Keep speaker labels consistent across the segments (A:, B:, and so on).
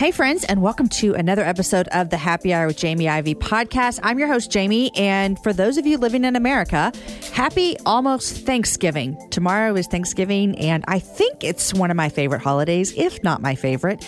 A: Hey, friends, and welcome to another episode of the Happy Hour with Jamie Ivey podcast. I'm your host, Jamie. And for those of you living in America, happy almost Thanksgiving. Tomorrow is Thanksgiving, and I think it's one of my favorite holidays, if not my favorite.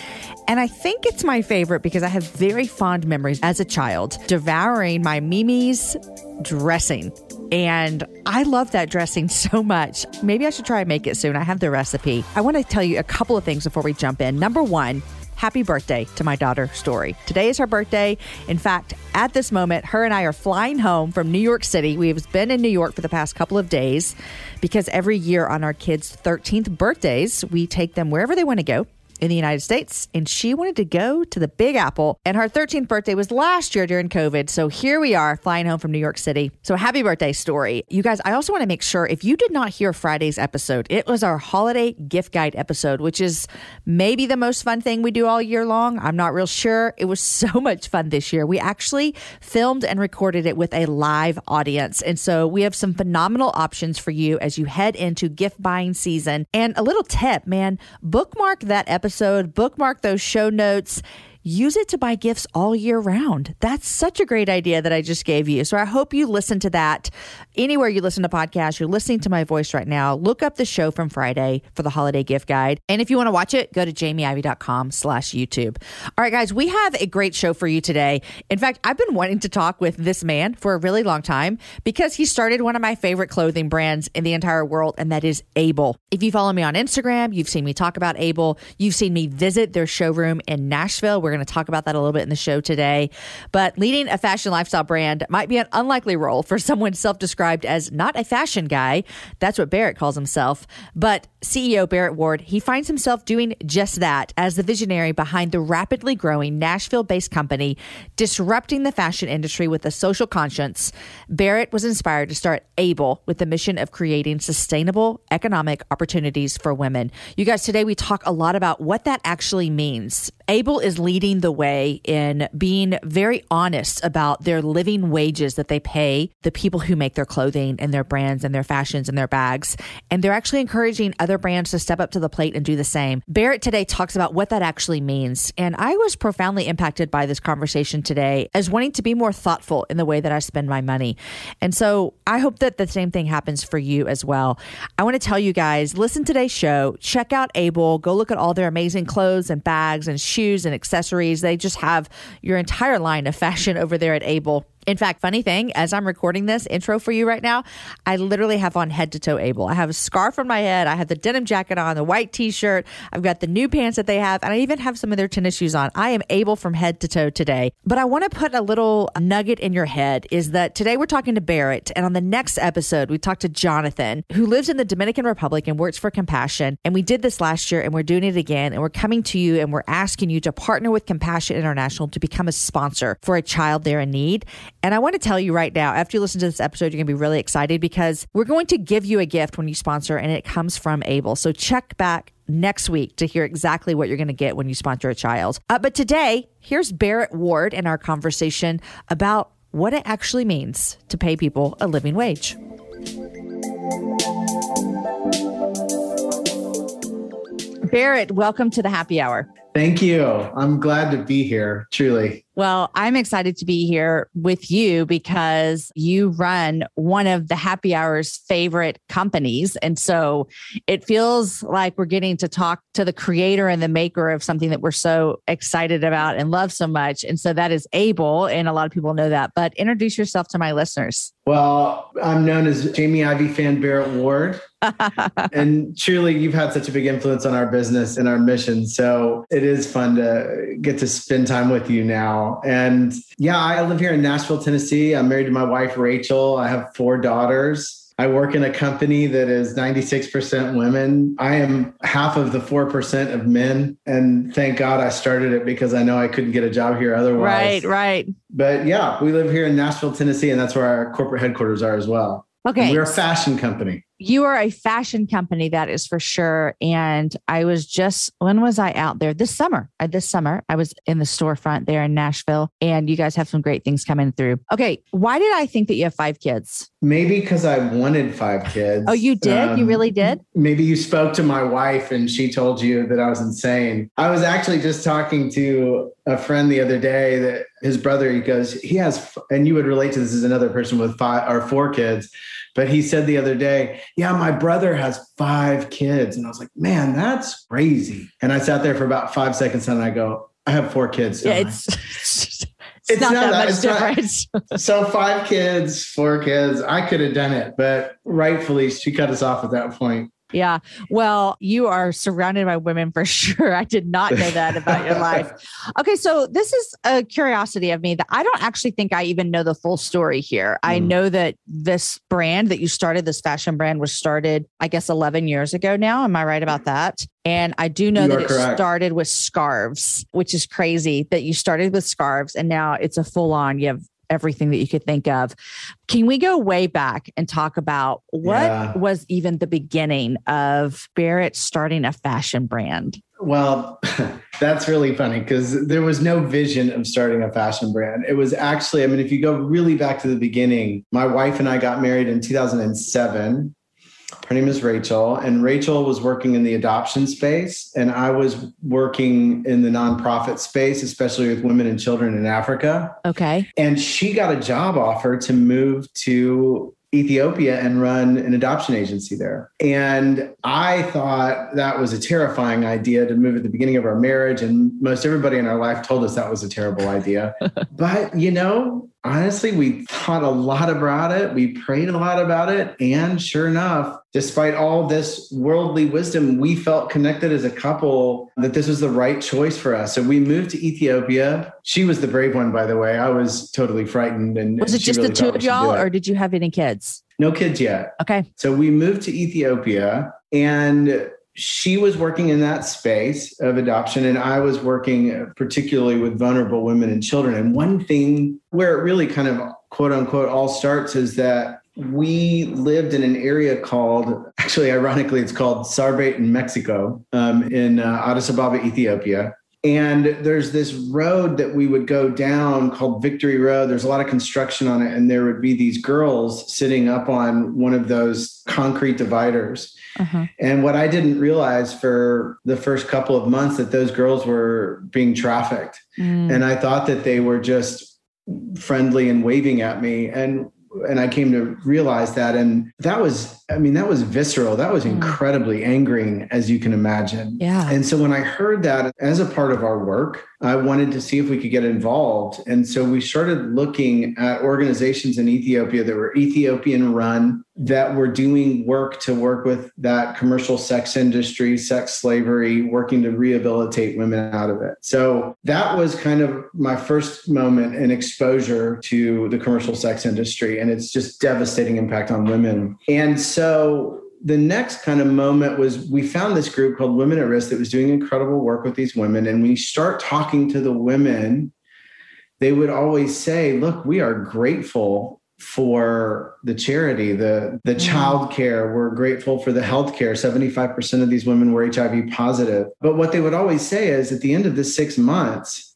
A: And I think it's my favorite because I have very fond memories as a child devouring my Mimi's dressing. And I love that dressing so much. Maybe I should try and make it soon. I have the recipe. I want to tell you a couple of things before we jump in. Number one, happy birthday to my daughter, Story. Today is her birthday. In fact, at this moment, her and I are flying home from New York City. We've been in New York for the past couple of days because every year on our kids' 13th birthdays, we take them wherever they want to go in the United States, and she wanted to go to the Big Apple. And her 13th birthday was last year during COVID. So here we are flying home from New York City. So happy birthday story. You guys, I also want to make sure if you did not hear Friday's episode, it was our holiday gift guide episode, which is maybe the most fun thing we do all year long. I'm not real sure. It was so much fun this year. We actually filmed and recorded it with a live audience. And so we have some phenomenal options for you as you head into gift buying season. And a little tip, man, bookmark that episode episode, bookmark those show notes use it to buy gifts all year round. That's such a great idea that I just gave you. So I hope you listen to that anywhere you listen to podcasts. You're listening to my voice right now. Look up the show from Friday for the holiday gift guide. And if you want to watch it, go to jamieivey.com slash YouTube. All right, guys, we have a great show for you today. In fact, I've been wanting to talk with this man for a really long time because he started one of my favorite clothing brands in the entire world, and that is Able. If you follow me on Instagram, you've seen me talk about Able. You've seen me visit their showroom in Nashville. We're going to talk about that a little bit in the show today. But leading a fashion lifestyle brand might be an unlikely role for someone self described as not a fashion guy. That's what Barrett calls himself. But CEO Barrett Ward, he finds himself doing just that as the visionary behind the rapidly growing Nashville based company, disrupting the fashion industry with a social conscience. Barrett was inspired to start Able with the mission of creating sustainable economic opportunities for women. You guys, today we talk a lot about what that actually means. Able is leading the way in being very honest about their living wages that they pay the people who make their clothing and their brands and their fashions and their bags. And they're actually encouraging other brands to step up to the plate and do the same. Barrett today talks about what that actually means. And I was profoundly impacted by this conversation today as wanting to be more thoughtful in the way that I spend my money. And so I hope that the same thing happens for you as well. I want to tell you guys listen to today's show, check out Able, go look at all their amazing clothes and bags and shoes and accessories. They just have your entire line of fashion over there at Able. In fact, funny thing, as I'm recording this intro for you right now, I literally have on head to toe able. I have a scarf on my head. I have the denim jacket on, the white t shirt. I've got the new pants that they have, and I even have some of their tennis shoes on. I am able from head to toe today. But I want to put a little nugget in your head is that today we're talking to Barrett, and on the next episode, we talked to Jonathan, who lives in the Dominican Republic and works for Compassion. And we did this last year, and we're doing it again. And we're coming to you and we're asking you to partner with Compassion International to become a sponsor for a child there in need. And I want to tell you right now, after you listen to this episode, you're going to be really excited because we're going to give you a gift when you sponsor, and it comes from Able. So check back next week to hear exactly what you're going to get when you sponsor a child. Uh, but today, here's Barrett Ward in our conversation about what it actually means to pay people a living wage. Barrett, welcome to the happy hour.
B: Thank you. I'm glad to be here, truly.
A: Well, I'm excited to be here with you because you run one of the happy hour's favorite companies. And so it feels like we're getting to talk to the creator and the maker of something that we're so excited about and love so much. And so that is Able. And a lot of people know that. But introduce yourself to my listeners.
B: Well, I'm known as Jamie Ivey fan Barrett Ward. and truly, you've had such a big influence on our business and our mission. So it is fun to get to spend time with you now and yeah, I live here in Nashville, Tennessee. I'm married to my wife, Rachel. I have four daughters. I work in a company that is 96% women. I am half of the 4% of men. And thank God I started it because I know I couldn't get a job here otherwise.
A: Right, right.
B: But yeah, we live here in Nashville, Tennessee, and that's where our corporate headquarters are as well.
A: Okay.
B: And we're a fashion company.
A: You are a fashion company, that is for sure. And I was just, when was I out there? This summer. I, this summer, I was in the storefront there in Nashville, and you guys have some great things coming through. Okay. Why did I think that you have five kids?
B: Maybe because I wanted five kids.
A: Oh, you did?
B: Um,
A: you really did?
B: Maybe you spoke to my wife and she told you that I was insane. I was actually just talking to a friend the other day that his brother, he goes, he has, and you would relate to this as another person with five or four kids. But he said the other day, Yeah, my brother has five kids. And I was like, Man, that's crazy. And I sat there for about five seconds and I go, I have four kids.
A: Yeah, it's, it's,
B: It's
A: not,
B: not
A: that much
B: it's not-
A: difference.
B: so five kids, four kids. I could have done it, but rightfully she cut us off at that point.
A: Yeah. Well, you are surrounded by women for sure. I did not know that about your life. Okay. So, this is a curiosity of me that I don't actually think I even know the full story here. I
B: Mm.
A: know that this brand that you started, this fashion brand, was started, I guess, 11 years ago now. Am I right about that? And I do know
B: You
A: that it
B: correct.
A: started with scarves, which is crazy that you started with scarves and now it's a full on, you have everything that you could think of. Can we go way back and talk about what
B: Yeah.
A: was even the beginning of Barrett starting a fashion brand?
B: Well, that's really funny because there was no vision of starting a fashion brand. It was actually, I mean, if you go really back to the beginning, my wife and I got married in 2007. Her name is Rachel, and Rachel was working in the adoption space, and I was working in the nonprofit space, especially with women and children in Africa.
A: Okay.
B: And she got a job offer to move to Ethiopia and run an adoption agency there. And I thought that was a terrifying idea to move at the beginning of our marriage. And most everybody in our life told us that was a terrible idea. but, you know, honestly, we thought a lot about it. We prayed a lot about it. And sure enough, despite all this worldly wisdom, we felt connected as a couple that this was the right choice for us. So we moved to Ethiopia. She was the brave one, by the way. I was totally frightened. And
A: Was it just
B: really
A: the two of y'all, or did you have any kids?
B: no kids yet?
A: Okay.
B: So we moved to Ethiopia and she was working in that space of adoption and I was working particularly with vulnerable women and children. And one thing where it really kind of quote unquote all starts is that we lived in an area called, actually, ironically, it's called Sarbate in Mexico, um, in uh, Addis Ababa, Ethiopia. And there's this road that we would go down called Victory Road. There's a lot of construction on it. And there would be these girls sitting up on one of those concrete dividers.
A: Uh-huh.
B: And what I didn't realize for the first couple of months that those girls were being trafficked.
A: Mm.
B: And I thought that they were just friendly and waving at me. And and I came to realize that. And that was, I mean, that was visceral. That was
A: Mm.
B: incredibly angering, as you can imagine.
A: Yeah.
B: And so when I heard that as a part of our work, I wanted to see if we could get involved. And so we started looking at organizations in Ethiopia that were Ethiopian run, that were doing work to work with that commercial sex industry, sex slavery, working to rehabilitate women out of it. So that was kind of my first moment in exposure to the commercial sex industry and its just devastating impact on women. And so the next kind of moment was we found this group called Women at Risk that was doing incredible work with these women. And we start talking to the women, they would always say, Look, we are grateful for the charity, the, the
A: Mhm.
B: child care. We're grateful for the health care. 75% of these women were HIV positive. But what they would always say is at the end of the six months,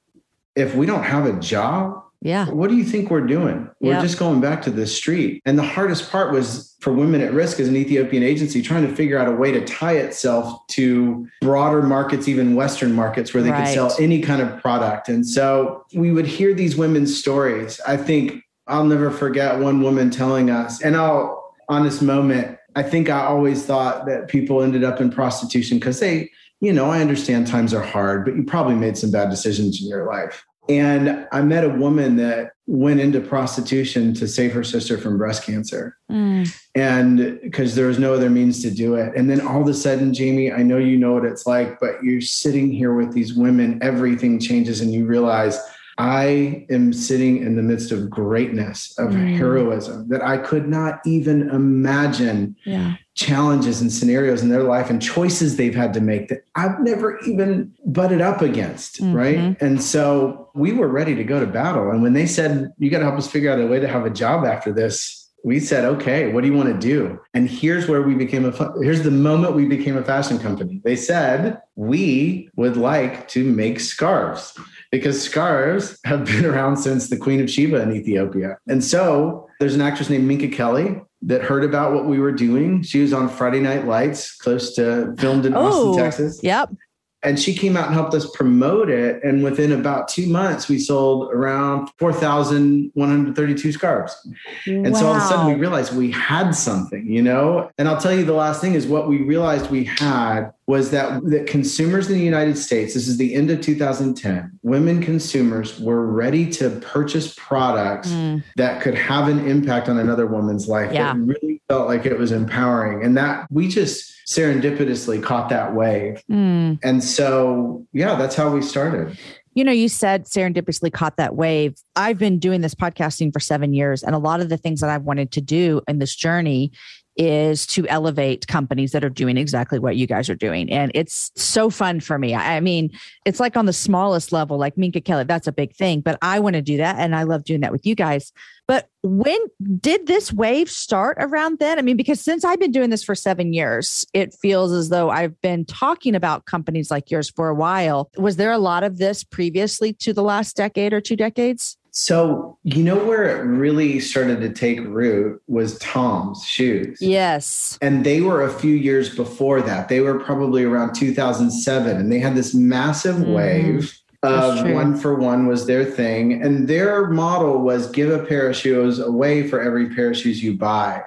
B: if we don't have a job,
A: yeah.
B: what do you think we're doing? We're
A: Yeah.
B: just going back to the street. And the hardest part was for Women at Risk as an Ethiopian agency trying to figure out a way to tie itself to broader markets, even Western markets where they
A: Right.
B: could sell any kind of product. And so we would hear these women's stories. I think I'll never forget one woman telling us, and I'll, on this moment, I think I always thought that people ended up in prostitution because they, you know, I understand times are hard, but you probably made some bad decisions in your life. And I met a woman that went into prostitution to save her sister from breast cancer.
A: Mm.
B: And because there was no other means to do it. And then all of a sudden, Jamie, I know you know what it's like, but you're sitting here with these women, everything changes, and you realize I am sitting in the midst of greatness, of mm. heroism that I could not even imagine yeah. challenges and scenarios in their life and choices they've had to make that I've never even butted up against. Mm-hmm. Right. And so we were ready to go to battle. And when they said, You got to help us figure out a way to have a job after this, we said, okay, what do you want to do? And here's where we became a, here's the moment we became a fashion company. They said, we would like to make scarves because scarves have been around since the Queen of Sheba in Ethiopia. And so there's an actress named Minka Kelly that heard about what we were doing. She was on Friday Night Lights, close to filmed in oh, Austin, Texas.
A: Yep
B: and she came out and helped us promote it. And within about two months, we sold around 4,132 scarves. And wow. so all of a sudden we realized we had something, you know? And I'll tell you the last thing is what we realized we had was that, that consumers in the United States, this is the end of 2010, women consumers were ready to purchase products mm. that could have an impact on another woman's life. Yeah. That really felt like it was empowering. And that we just, serendipitously caught that wave. Mm. And so, yeah, that's how we started.
A: You know, you said serendipitously caught that wave. I've been doing this podcasting for seven years, and a lot of the things that I've wanted to do in this journey is to elevate companies that are doing exactly what you guys are doing. And it's so fun for me. I mean, it's like on the smallest level, like Minka Kelly, that's a big thing, but I want to do that. And I love doing that with you guys. But when did this wave start around then? I mean, because since I've been doing this for seven years, it feels as though I've been talking about companies like yours for a while. Was there a lot of this previously to the last decade or two decades?
B: So, you know where it really started to take root was Tom's shoes.
A: Yes.
B: And they were a few years before that. They were probably around 2007 and they had this massive mm-hmm. wave of um, one for one was their thing. And their model was give a pair of shoes away for every pair of shoes you buy.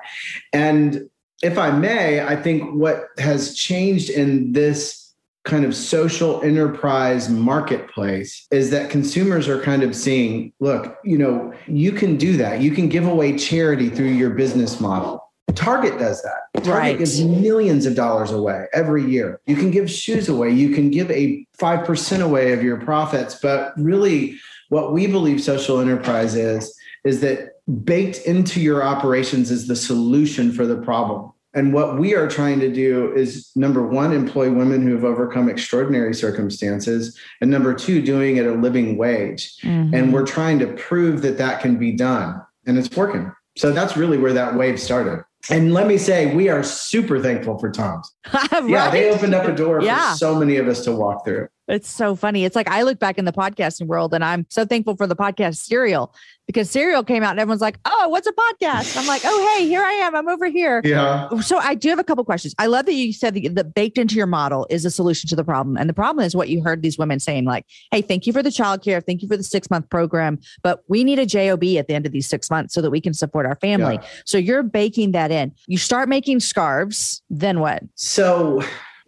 B: And if I may, I think what has changed in this kind of social enterprise marketplace is that consumers are kind of seeing look you know you can do that you can give away charity through your business model Target does that. Target right. gives millions of dollars away every year. You can give shoes away. You can give a 5% away of your profits. But really, what we believe social enterprise is, is that baked into your operations is the solution for the problem. And what we are trying to do is number one, employ women who have overcome extraordinary circumstances. And number two, doing it at a living wage. Mm-hmm. And we're trying to prove that that can be done. And it's working. So that's really where that wave started. And let me say, we are super thankful for Tom's. right? Yeah, they opened up a door yeah. for so many of us to walk through.
A: It's so funny. It's like I look back in the podcasting world and I'm so thankful for the podcast Serial because Serial came out and everyone's like, oh, what's a podcast? I'm like, oh, hey, here I am. I'm over here.
B: Yeah.
A: So I do have a couple questions. I love that you said that, that baked into your model is a solution to the problem. And the problem is what you heard these women saying, like, hey, thank you for the childcare. Thank you for the six month program, but we need a JOB at the end of these six months so that we can support our family. Yeah. So you're baking that in. You start making scarves, then what?
B: So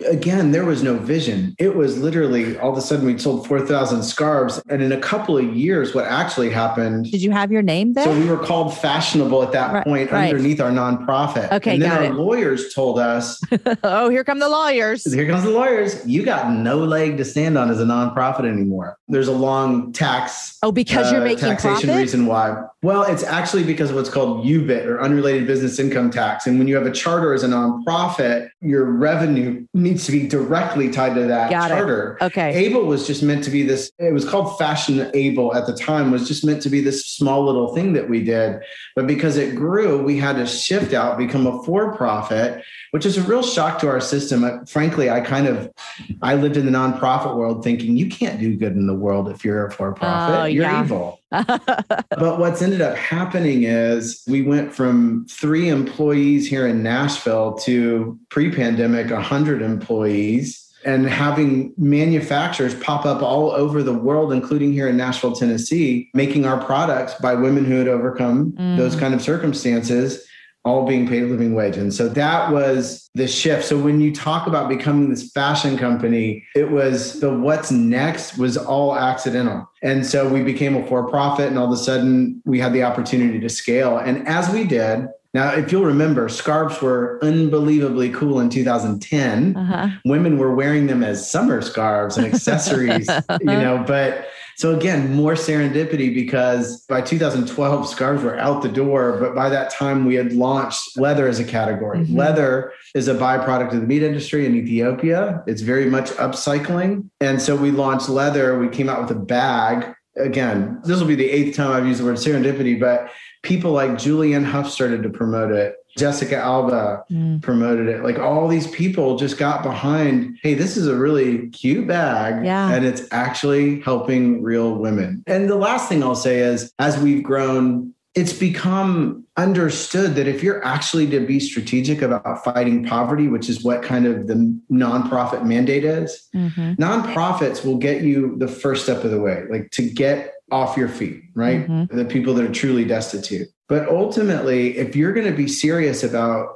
B: again, there was no vision. It was literally all of a sudden we sold 4,000 scarves. And in a couple of years, what actually happened.
A: Did you have your name there?
B: So we were called fashionable at that right, point right. underneath our nonprofit.
A: Okay.
B: And then our
A: it.
B: lawyers told us,
A: Oh, here come the lawyers.
B: Here comes the lawyers. You got no leg to stand on as a nonprofit anymore. There's a long tax.
A: Oh, because uh, you're making
B: taxation
A: profit?
B: reason why. Well, it's actually because of what's called UBIT or unrelated business income tax. And when you have a charter as a nonprofit, your revenue needs to be directly tied to that Got charter.
A: It. Okay.
B: Able was just meant to be this, it was called Fashion Able at the time, was just meant to be this small little thing that we did. But because it grew, we had to shift out, become a for profit, which is a real shock to our system. Frankly, I kind of, I lived in the nonprofit world thinking you can't do good in the world if you're a for profit. Oh, you're yeah. evil. but what's ended up happening is we went from three employees here in Nashville to pre pandemic 100 employees and having manufacturers pop up all over the world, including here in Nashville, Tennessee, making our products by women who had overcome mm. those kind of circumstances all being paid a living wage. And so that was the shift. So when you talk about becoming this fashion company, it was the what's next was all accidental. And so we became a for profit, and all of a sudden we had the opportunity to scale. And as we did, now, if you'll remember, scarves were unbelievably cool in 2010. Uh-huh. Women were wearing them as summer scarves and accessories, you know, but So again, more serendipity because by 2012, scarves were out the door. But by that time, we had launched leather as a category. Mm-hmm. Leather is a byproduct of the meat industry in Ethiopia. It's very much upcycling. And so we launched leather. We came out with a bag. Again, this will be the eighth time I've used the word serendipity, but people like Julianne Hough started to promote it. Jessica Alba mm. promoted it. Like all these people just got behind, hey, this is a really cute bag.
A: Yeah.
B: And it's actually helping real women. And the last thing I'll say is as we've grown, it's become understood that if you're actually to be strategic about fighting poverty, which is what kind of the nonprofit mandate is, mm-hmm. nonprofits will get you the first step of the way, like to get off your feet, right? Mm-hmm. The people that are truly destitute. But ultimately, if you're going to be serious about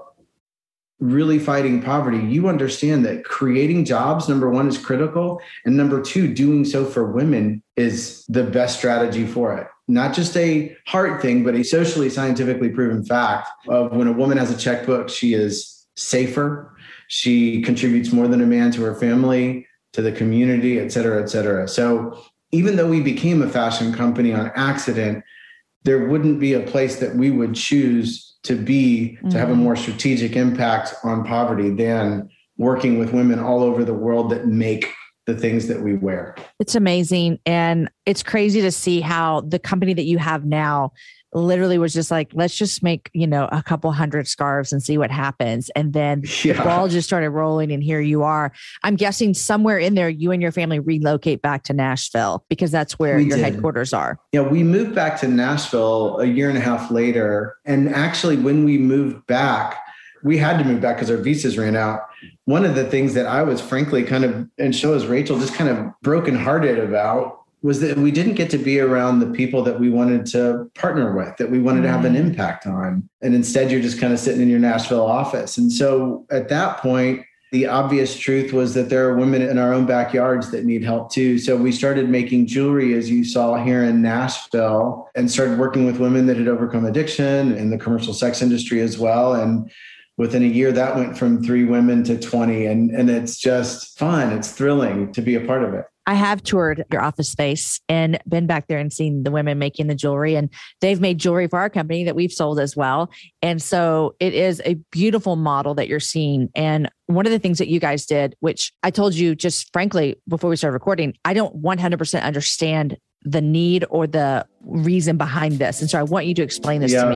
B: really fighting poverty, you understand that creating jobs, number one, is critical. And number two, doing so for women is the best strategy for it. Not just a heart thing, but a socially, scientifically proven fact of when a woman has a checkbook, she is safer. She contributes more than a man to her family, to the community, et cetera, et cetera. So even though we became a fashion company on accident, there wouldn't be a place that we would choose to be mm-hmm. to have a mm-hmm. more strategic impact on poverty than working with women all over the world that make the things that we wear.
A: It's amazing. And it's crazy to see how the company that you have now literally was just like, let's just make, you know, a couple hundred scarves and see what happens. And then yeah. the ball just started rolling and here you are. I'm guessing somewhere in there, you and your family relocate back to Nashville because that's where we your did. headquarters are.
B: Yeah, we moved back to Nashville a year and a half later. And actually, when we moved back, we had to move back because our visas ran out. One of the things that I was frankly kind of, and so is Rachel, just kind of brokenhearted about was that we didn't get to be around the people that we wanted to partner with, that we wanted to have an mm. impact on. And instead, you're just kind of sitting in your Nashville office. And so at that point, the obvious truth was that there are women in our own backyards that need help too. So we started making jewelry, as you saw here in Nashville, and started working with women that had overcome addiction in the commercial sex industry as well. And within a year, that went from three women to 20. And, and it's just fun. It's thrilling to be a part of it.
A: I have toured your office space and been back there and seen the women making the jewelry, and they've made jewelry for our company that we've sold as well. And so it is a beautiful model that you're seeing. And one of the things that you guys did, which I told you just frankly before we started recording, I don't 100% understand the need or the reason behind this. And so I want you to explain this yeah. to me.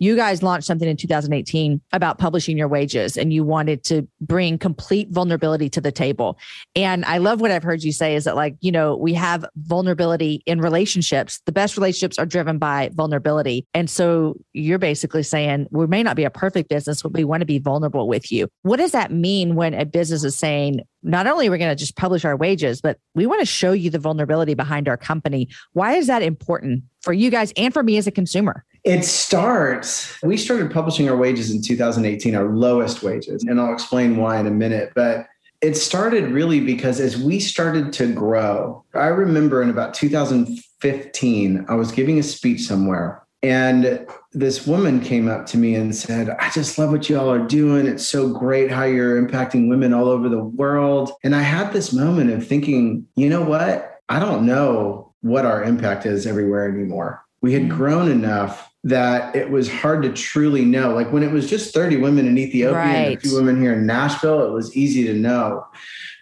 A: you guys launched something in 2018 about publishing your wages and you wanted to bring complete vulnerability to the table. And I love what I've heard you say is that, like, you know, we have vulnerability in relationships. The best relationships are driven by vulnerability. And so you're basically saying we may not be a perfect business, but we want to be vulnerable with you. What does that mean when a business is saying, not only we're we going to just publish our wages, but we want to show you the vulnerability behind our company? Why is that important for you guys and for me as a consumer?
B: It starts, we started publishing our wages in 2018, our lowest wages. And I'll explain why in a minute. But it started really because as we started to grow, I remember in about 2015, I was giving a speech somewhere. And this woman came up to me and said, I just love what you all are doing. It's so great how you're impacting women all over the world. And I had this moment of thinking, you know what? I don't know what our impact is everywhere anymore. We had mm. grown enough that it was hard to truly know. Like when it was just 30 women in Ethiopia right. and a few women here in Nashville, it was easy to know.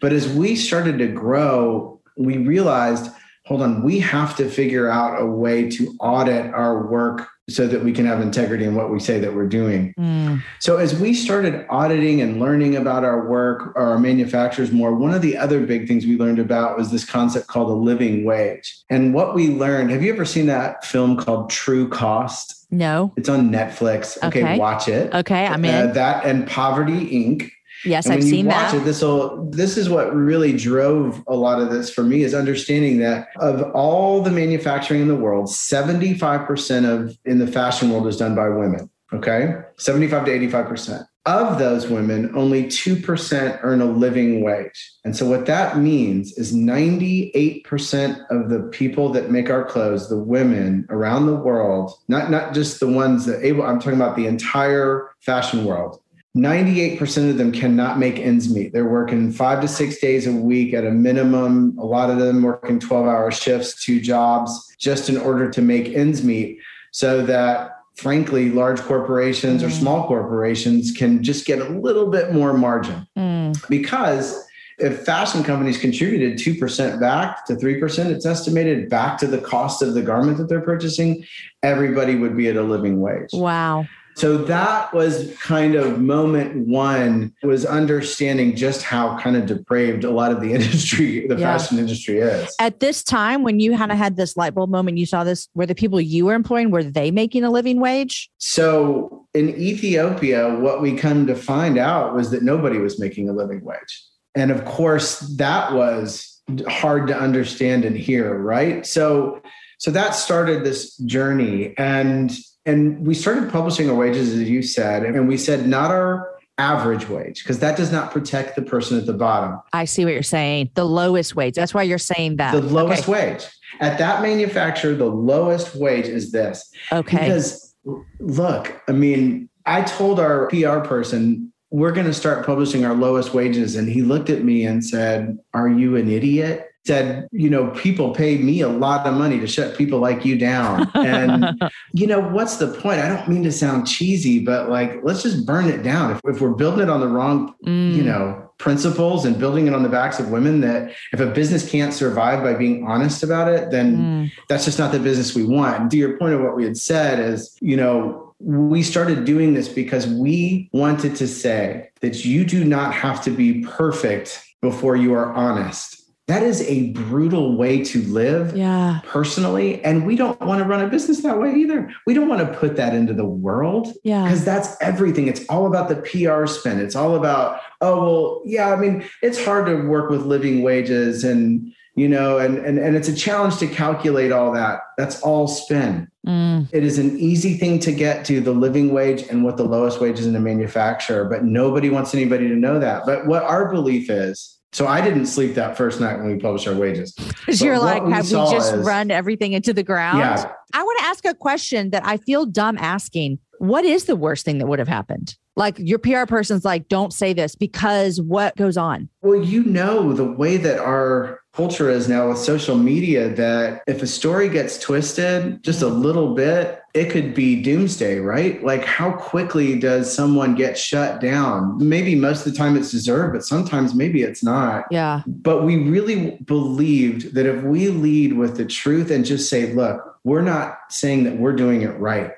B: But as we started to grow, we realized, hold on, we have to figure out a way to audit our work so that we can have integrity in what we say that we're doing. Mm. So as we started auditing and learning about our work, our manufacturers more, one of the other big things we learned about was this concept called a living wage. And what we learned, have you ever seen that film called True Cost?
A: No.
B: It's on Netflix. Okay, okay watch it.
A: Okay, I'm in.
B: Uh, that and Poverty Inc.
A: Yes, and I've seen that.
B: It, this will this is what really drove a lot of this for me is understanding that of all the manufacturing in the world, 75% of in the fashion world is done by women. Okay. 75 to 85%. Of those women, only 2% earn a living wage. And so, what that means is 98% of the people that make our clothes, the women around the world, not, not just the ones that able, I'm talking about the entire fashion world, 98% of them cannot make ends meet. They're working five to six days a week at a minimum. A lot of them working 12 hour shifts, two jobs, just in order to make ends meet so that frankly, large corporations mm. or small corporations can just get a little bit more margin. Mm. Because if fashion companies contributed 2% back to 3%, it's estimated back to the cost of the garment that they're purchasing, everybody would be at a living wage.
A: Wow.
B: So that was kind of moment one was understanding just how kind of depraved a lot of the industry, the yeah. fashion industry is.
A: At this time, when you kind of had this light bulb moment, you saw this, were the people you were employing, were they making a living wage?
B: So in Ethiopia, what we come to find out was that nobody was making a living wage. And of course, that was hard to understand and hear, right? So so that started this journey and and we started publishing our wages, as you said, and we said not our average wage because that does not protect the person at the bottom.
A: I see what you're saying. The lowest wage. That's why you're saying that.
B: The lowest okay. wage. At that manufacturer, the lowest wage is this.
A: Okay.
B: Because look, I mean, I told our PR person, we're going to start publishing our lowest wages. And he looked at me and said, Are you an idiot? Said, you know, people pay me a lot of money to shut people like you down. And, you know, what's the point? I don't mean to sound cheesy, but like, let's just burn it down. If, if we're building it on the wrong, mm. you know, principles and building it on the backs of women, that if a business can't survive by being honest about it, then mm. that's just not the business we want. And to your point of what we had said is, you know, we started doing this because we wanted to say that you do not have to be perfect before you are honest that is a brutal way to live
A: yeah.
B: personally. And we don't want to run a business that way either. We don't want to put that into the world.
A: Yeah.
B: Because that's everything. It's all about the PR spin. It's all about, oh, well, yeah, I mean, it's hard to work with living wages and, you know, and and, and it's a challenge to calculate all that. That's all spin. Mm. It is an easy thing to get to the living wage and what the lowest wage is in a manufacturer, but nobody wants anybody to know that. But what our belief is so I didn't sleep that first night when we published our wages.
A: Because you're like, we have we just is, run everything into the ground? Yeah. I want to ask a question that I feel dumb asking. What is the worst thing that would have happened? Like your PR person's like, don't say this because what goes on?
B: Well, you know, the way that our culture is now with social media, that if a story gets twisted just a little bit, it could be doomsday, right? Like, how quickly does someone get shut down? Maybe most of the time it's deserved, but sometimes maybe it's not.
A: Yeah.
B: But we really believed that if we lead with the truth and just say, look, we're not saying that we're doing it right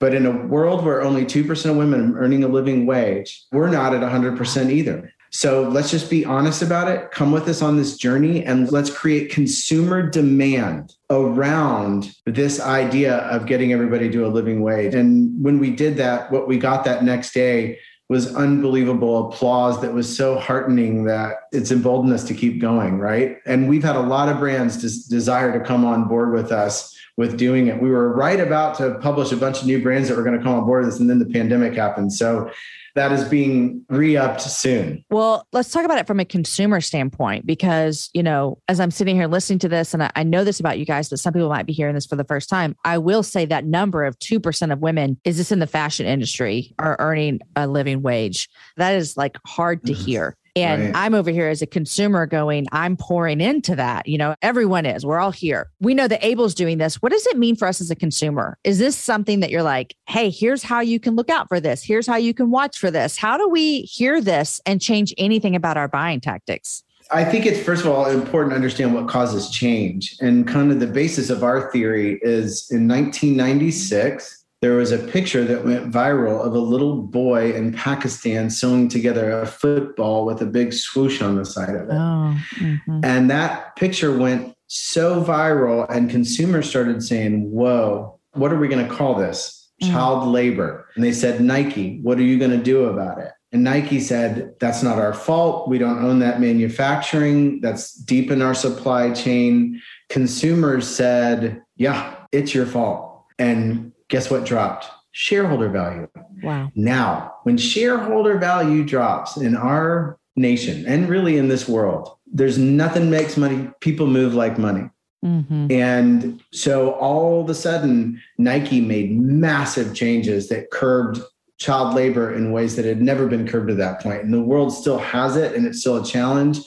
B: But in a world where only 2% of women are earning a living wage, we're not at 100% either. So let's just be honest about it. Come with us on this journey and let's create consumer demand around this idea of getting everybody to a living wage. And when we did that, what we got that next day was unbelievable applause that was so heartening that it's emboldened us to keep going, right? And we've had a lot of brands des- desire to come on board with us with doing it. We were right about to publish a bunch of new brands that were going to come on board with us, and then the pandemic happened. So that is being re-upped soon.
A: Well, let's talk about it from a consumer standpoint because, you know, as I'm sitting here listening to this, and I, know this about you guys, but some people might be hearing this for the first time. I will say that number of 2% of women is this in the fashion industry are earning a living wage. That is like hard to mm-hmm. hear. And right. I'm over here as a consumer going, I'm pouring into that. You know, everyone is. We're all here. We know that Able's doing this. What does it mean for us as a consumer? Is this something that you're like, hey, here's how you can look out for this? Here's how you can watch for this. How do we hear this and change anything about our buying tactics?
B: I think it's first of all important to understand what causes change. And kind of the basis of our theory is in 1996, there was a picture that went viral of a little boy in Pakistan sewing together a football with a big swoosh on the side of it. Oh, mm-hmm. And that picture went so viral, and consumers started saying, Whoa, what are we going to call this? Mm. Child labor. And they said, Nike, what are you going to do about it? And Nike said, that's not our fault. We don't own that manufacturing. That's deep in our supply chain. Consumers said, yeah, it's your fault. And guess what dropped? Shareholder value.
A: Wow.
B: Now, when shareholder value drops in our nation and really in this world, there's nothing makes money. People move like money. Mm-hmm. And so all of a sudden, Nike made massive changes that curbed child labor in ways that had never been curbed to that point. And the world still has it, and it's still a challenge.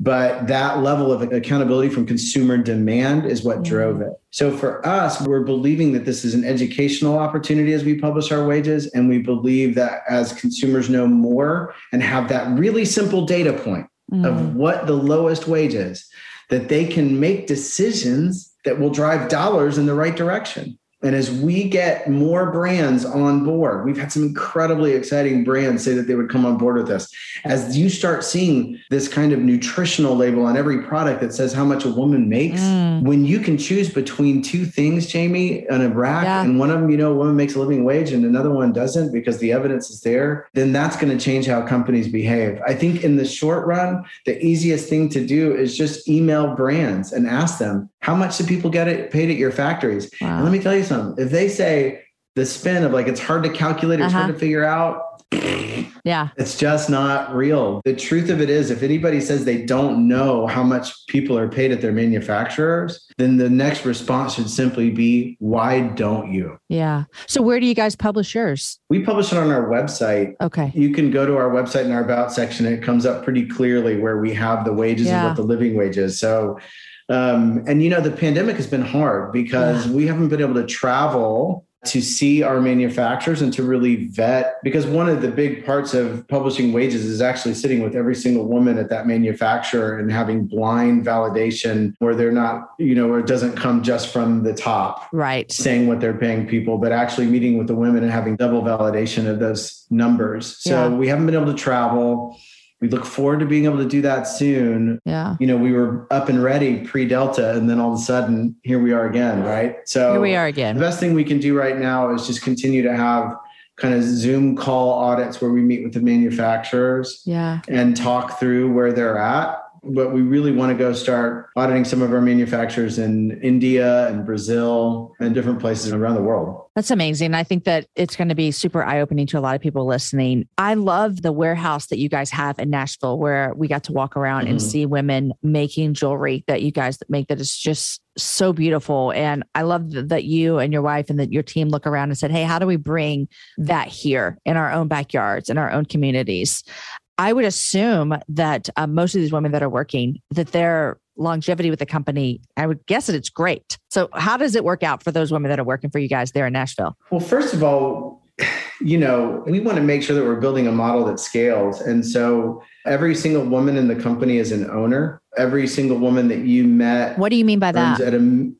B: But that level of accountability from consumer demand is what drove it. So for us, we're believing that this is an educational opportunity as we publish our wages. And we believe that as consumers know more and have that really simple data point mm. of what the lowest wage is, that they can make decisions that will drive dollars in the right direction. And as we get more brands on board, we've had some incredibly exciting brands say that they would come on board with us. As you start seeing this kind of nutritional label on every product that says how much a woman makes, mm. when you can choose between two things, Jamie, on a rack, yeah. and one of them, you know, a woman makes a living wage and another one doesn't because the evidence is there, then that's going to change how companies behave. I think in the short run, the easiest thing to do is just email brands and ask them, how much do people get it paid at your factories? Wow. And let me tell you If they say the spin of like it's hard to calculate, it's uh-huh. hard to figure out.
A: Yeah.
B: It's just not real. The truth of it is, if anybody says they don't know how much people are paid at their manufacturers, then the next response should simply be, why don't you?
A: Yeah. So, where do you guys publish yours?
B: We publish it on our website.
A: Okay.
B: You can go to our website in our About section. It comes up pretty clearly where we have the wages yeah. and what the living wage is. So, um, and you know, the pandemic has been hard because yeah. we haven't been able to travel to see our manufacturers and to really vet because one of the big parts of publishing wages is actually sitting with every single woman at that manufacturer and having blind validation where they're not you know where it doesn't come just from the top
A: right
B: saying what they're paying people but actually meeting with the women and having double validation of those numbers so yeah. we haven't been able to travel we look forward to being able to do that soon.
A: Yeah.
B: You know, we were up and ready pre Delta, and then all of a sudden, here we are again, right?
A: So here we are again.
B: The best thing we can do right now is just continue to have kind of Zoom call audits where we meet with the manufacturers
A: yeah.
B: and talk through where they're at but we really want to go start auditing some of our manufacturers in India and Brazil and different places around the world.
A: That's amazing. I think that it's going to be super eye opening to a lot of people listening. I love the warehouse that you guys have in Nashville where we got to walk around mm-hmm. and see women making jewelry that you guys make that is just so beautiful. And I love that you and your wife and that your team look around and said, Hey, how do we bring that here in our own backyards, in our own communities? I would assume that uh, most of these women that are working, that their longevity with the company, I would guess that it's great. So, how does it work out for those women that are working for you guys there in Nashville?
B: Well, first of all, you know, we want to make sure that we're building a model that scales. And so, every single woman in the company is an owner. Every single woman that you met.
A: What do you mean by that?
B: A,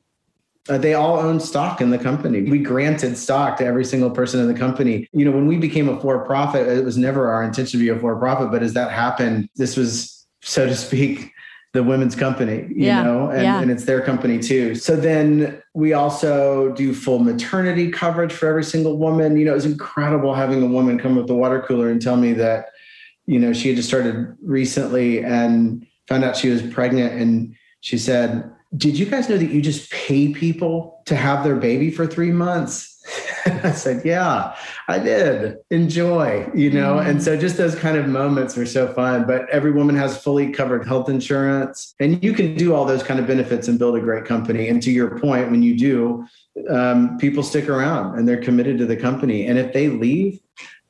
B: Uh, they all own stock in the company. We granted stock to every single person in the company. You know, when we became a for profit, it was never our intention to be a for profit, but as that happened, this was, so to speak, the women's company, you yeah, know, and, yeah. and it's their company too. So then we also do full maternity coverage for every single woman. You know, it was incredible having a woman come with the water cooler and tell me that, you know, she had just started recently and found out she was pregnant. And she said, Did you guys know that you just pay people to have their baby for three months? I said, Yeah, I did. Enjoy, you know? Mm. And so just those kind of moments are so fun. But every woman has fully covered health insurance, and you can do all those kind of benefits and build a great company. And to your point, when you do, um, people stick around and they're committed to the company. And if they leave,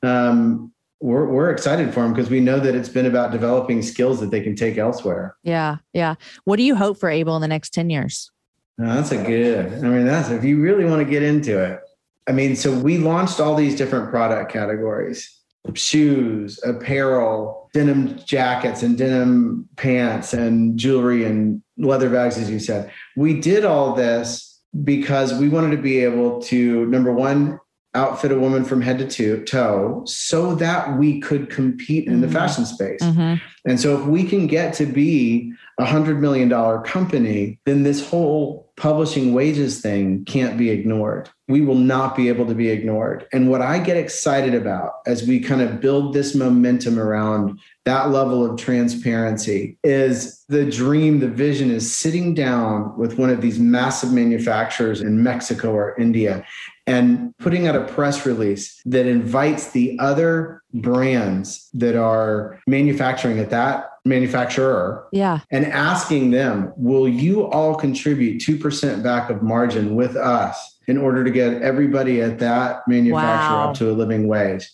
B: um, we're, we're excited for them because we know that it's been about developing skills that they can take elsewhere.
A: Yeah. Yeah. What do you hope for Able in the next 10 years?
B: No, that's a good. I mean, that's if you really want to get into it. I mean, so we launched all these different product categories shoes, apparel, denim jackets, and denim pants, and jewelry and leather bags, as you said. We did all this because we wanted to be able to, number one, outfit a woman from head to toe so that we could compete in mm-hmm. the fashion space. Mm-hmm. And so if we can get to be a hundred million dollar company, then this whole publishing wages thing can't be ignored. We will not be able to be ignored. And what I get excited about as we kind of build this momentum around that level of transparency is the dream, the vision is sitting down with one of these massive manufacturers in Mexico or India and putting out a press release that invites the other brands that are manufacturing at that manufacturer
A: yeah
B: and asking them will you all contribute 2% back of margin with us in order to get everybody at that manufacturer wow. up to a living wage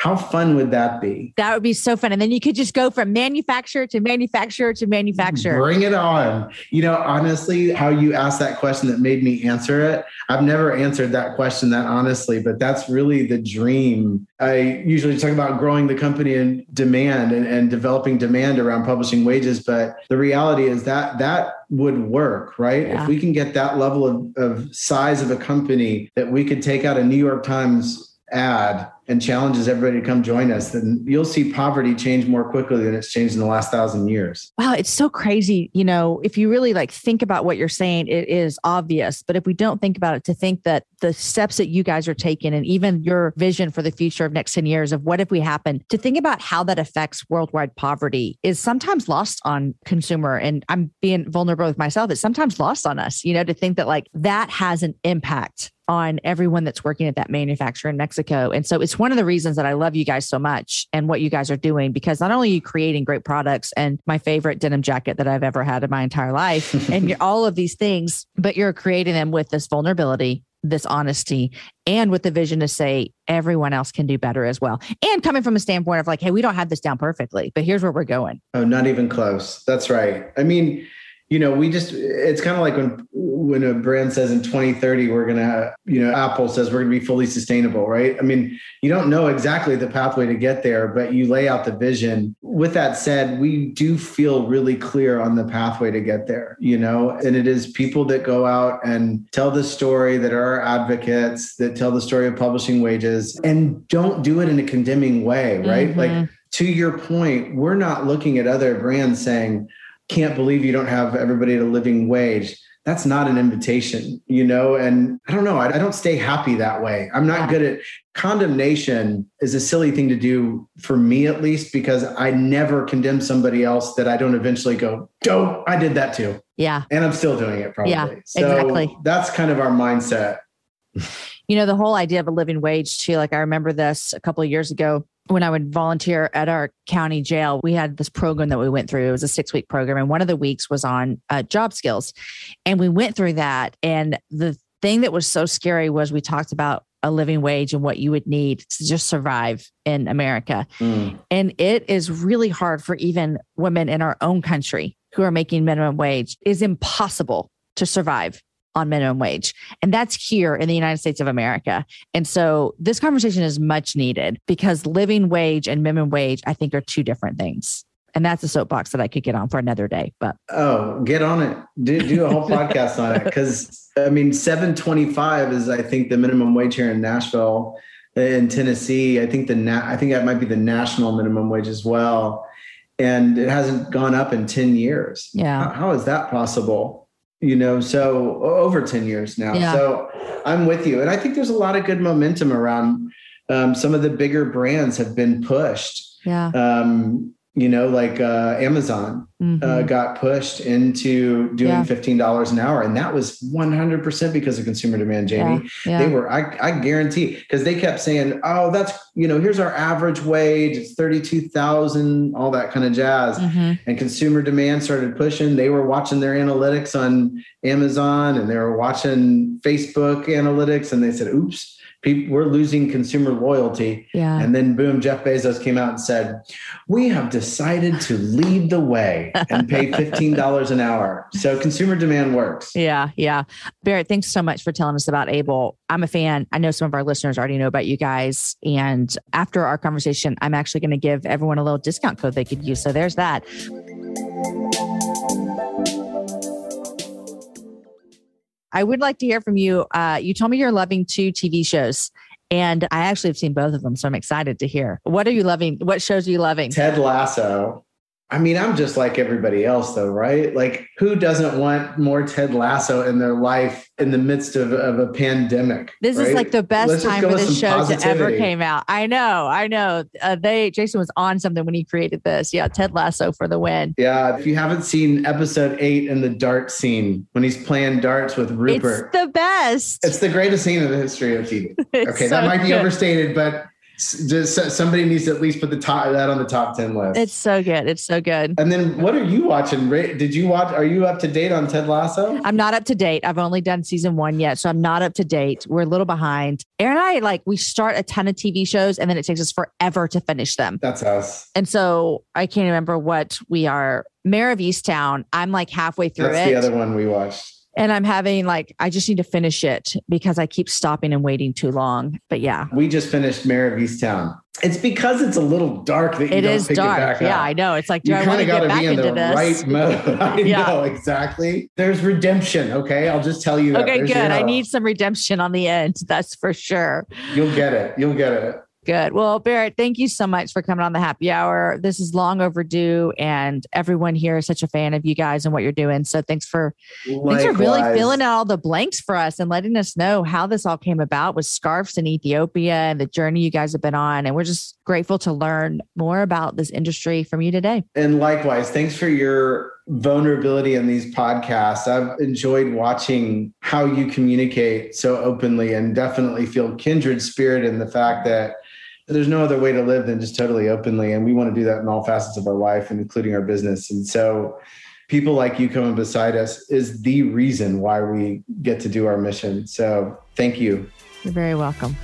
B: how fun would that be?
A: That would be so fun. And then you could just go from manufacturer to manufacturer to manufacturer.
B: Bring it on. You know, honestly, how you asked that question that made me answer it. I've never answered that question that honestly, but that's really the dream. I usually talk about growing the company and demand and, and developing demand around publishing wages. But the reality is that that would work, right? Yeah. If we can get that level of, of size of a company that we could take out a New York Times ad and challenges everybody to come join us, then you'll see poverty change more quickly than it's changed in the last thousand years.
A: Wow, it's so crazy. You know, if you really like think about what you're saying, it is obvious. But if we don't think about it, to think that the steps that you guys are taking and even your vision for the future of next 10 years of what if we happen, to think about how that affects worldwide poverty is sometimes lost on consumer. And I'm being vulnerable with myself. It's sometimes lost on us, you know, to think that like that has an impact on everyone that's working at that manufacturer in Mexico. And so it's one of the reasons that I love you guys so much and what you guys are doing because not only are you creating great products and my favorite denim jacket that I've ever had in my entire life and all of these things, but you're creating them with this vulnerability, this honesty and with the vision to say everyone else can do better as well. And coming from a standpoint of like, hey, we don't have this down perfectly, but here's where we're going.
B: Oh, not even close. That's right. I mean, you know, we just it's kind of like when when a brand says in 2030 we're gonna, you know, Apple says we're gonna be fully sustainable, right? I mean, you don't know exactly the pathway to get there, but you lay out the vision. With that said, we do feel really clear on the pathway to get there, you know, and it is people that go out and tell the story that are advocates, that tell the story of publishing wages and don't do it in a condemning way, right? Mm-hmm. Like to your point, we're not looking at other brands saying, can't believe you don't have everybody at a living wage. That's not an invitation you know? And i don't know i, I don't stay happy that way. I'm not good at condemnation is a silly thing to do for me at least because i never condemn somebody else that i don't eventually go go i did that too.
A: Yeah.
B: And i'm still doing it probably.
A: Yeah so exactly.
B: that's kind of our mindset.
A: You know the whole idea of a living wage too like i remember this a couple of years ago when I would volunteer at our county jail, we had this program that we went through. It was a six week program, and one of the weeks was on uh, job skills. And we went through that. And the thing that was so scary was we talked about a living wage and what you would need to just survive in America. Mm. And it is really hard for even women in our own country who are making minimum wage. It is impossible to survive on minimum wage. And that's here in the United States of America. And so this conversation is much needed because living wage and minimum wage, I think, are two different things. And that's a soapbox that I could get on for another day. But
B: oh, get on it. Do do a whole podcast on it. Cause I mean, 725 is I think the minimum wage here in Nashville. Uh, in Tennessee, I think the na- I think that might be the national minimum wage as well, and it hasn't gone up in ten years.
A: Yeah,
B: how, how is that possible? You know, so over ten years now. Yeah. So I'm with you, and I think there's a lot of good momentum around. Um, some of the bigger brands have been pushed.
A: Yeah.
B: Um, you know, like uh, Amazon uh, mm-hmm. uh, got pushed into doing yeah. $15 an hour. And that was 100% because of consumer demand, Jamie. Yeah. Yeah. They were, I, I guarantee, because they kept saying, oh, that's, you know, here's our average wage. It's 32,000, all that kind of jazz. Mm-hmm. And consumer demand started pushing. They were watching their analytics on Amazon and they were watching Facebook analytics and they said, oops people we're losing consumer loyalty.
A: Yeah.
B: And then boom, Jeff Bezos came out and said, "We have decided to lead the way and pay fifteen dollars an hour." So consumer demand works.
A: Yeah, yeah. Barrett, thanks so much for telling us about Able. I'm a fan. I know some of our listeners already know about you guys. And after our conversation, I'm actually going to give everyone a little discount code they could use. So there's that. I would like to hear from you. Uh, you told me you're loving two TV shows, and I actually have seen both of them, so I'm excited to hear. What are you loving? What shows are you loving?
B: Ted Lasso I mean, I'm just like everybody else, though, right? Like, who doesn't want more Ted Lasso in their life in the midst of, of a pandemic?
A: This right? is like the best Let's time for this show positivity. to ever came out. I know, I know. Uh, they Jason was on something when he created this. Yeah, Ted Lasso for the win.
B: Yeah, if you haven't seen episode eight in the dart scene when he's playing darts with Rupert,
A: it's the best.
B: It's the greatest scene in the history of TV. okay, so that might be good. overstated, but just somebody needs to at least put the top that on the top 10 list.
A: It's so good. It's so good.
B: And then what are you watching? Did you watch are you up to date on Ted Lasso?
A: I'm not up to date. I've only done season 1 yet, so I'm not up to date. We're a little behind. Aaron and I like we start a ton of TV shows and then it takes us forever to finish them.
B: That's us.
A: And so I can't remember what we are. Mare of Easttown. I'm like halfway through
B: That's
A: it.
B: the other one we watched
A: and I'm having like I just need to finish it because I keep stopping and waiting too long. But yeah,
B: we just finished Mare of Easttown. It's because it's a little dark that you it is dark.
A: yeah, I know. It's like do you I want to get back into this?
B: Right mode. I yeah. know exactly. There's redemption. Okay, I'll just tell you.
A: That. Okay, There's good. I need some redemption on the end. That's for sure.
B: You'll get it. You'll get it.
A: Good. Well, Barrett, thank you so much for coming on the happy hour. This is long overdue, and everyone here is such a fan of you guys and what you're doing. So thanks for Likewise. thanks for really filling out all the blanks for us and letting us know how this all came about with scarves in Ethiopia and the journey you guys have been on. And we're just grateful to learn more about this industry from you today.
B: And likewise, thanks for your vulnerability in these podcasts. I've enjoyed watching how you communicate so openly and definitely feel kindred spirit in the fact that there's no other way to live than just totally openly. And we want to do that in all facets of our life and including our business. And so people like you coming beside us is the reason why we get to do our mission. So thank you.
A: You're very welcome.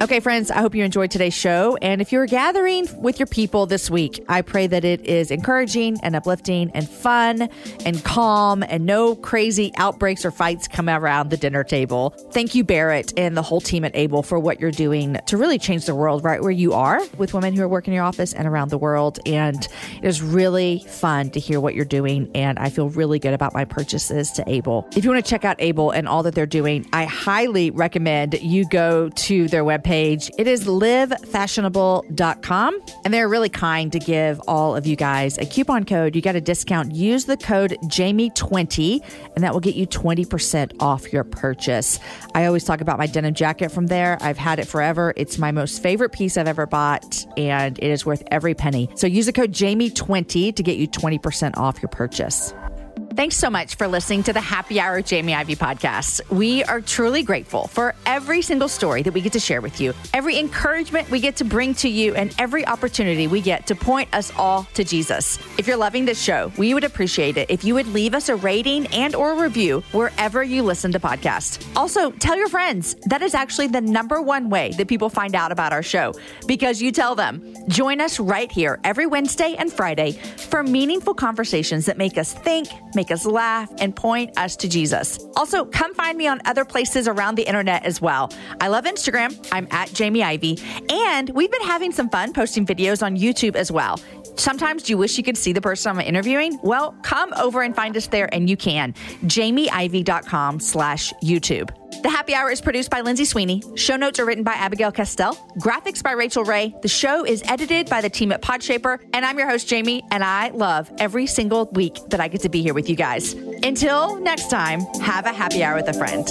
A: Okay, friends, I hope you enjoyed today's show. And if you're gathering with your people this week, I pray that it is encouraging and uplifting and fun and calm and no crazy outbreaks or fights come around the dinner table. Thank you, Barrett, and the whole team at Able for what you're doing to really change the world right where you are with women who are working in your office and around the world. And it is really fun to hear what you're doing. And I feel really good about my purchases to Able. If you want to check out Able and all that they're doing, I highly recommend you go to their webpage page. It is livefashionable.com. And they're really kind to give all of you guys a coupon code. You got a discount. Use the code Jamie20, and that will get you 20% off your purchase. I always talk about my denim jacket from there. I've had it forever. It's my most favorite piece I've ever bought, and it is worth every penny. So use the code Jamie20 to get you 20% off your purchase. Thanks so much for listening to the Happy Hour Jamie Ivey podcast. We are truly grateful for every single story that we get to share with you, every encouragement we get to bring to you, and every opportunity we get to point us all to Jesus. If you're loving this show, we would appreciate it if you would leave us a rating and or review wherever you listen to podcasts. Also, tell your friends. That is actually the number one way that people find out about our show because you tell them. Join us right here every Wednesday and Friday for meaningful conversations that make us think, make make us laugh, and point us to Jesus. Also, come find me on other places around the internet as well. I love Instagram. I'm at Jamie Ivey. And we've been having some fun posting videos on YouTube as well. Sometimes you wish you could see the person I'm interviewing? Well, come over and find us there and you can. jamieivey.com slash YouTube. The Happy Hour is produced by Lindsay Sweeney. Show notes are written by Abigail Castell. Graphics by Rachel Ray. The show is edited by the team at Podshaper. And I'm your host, Jamie, and I love every single week that I get to be here with you guys. Until next time, have a happy hour with a friend.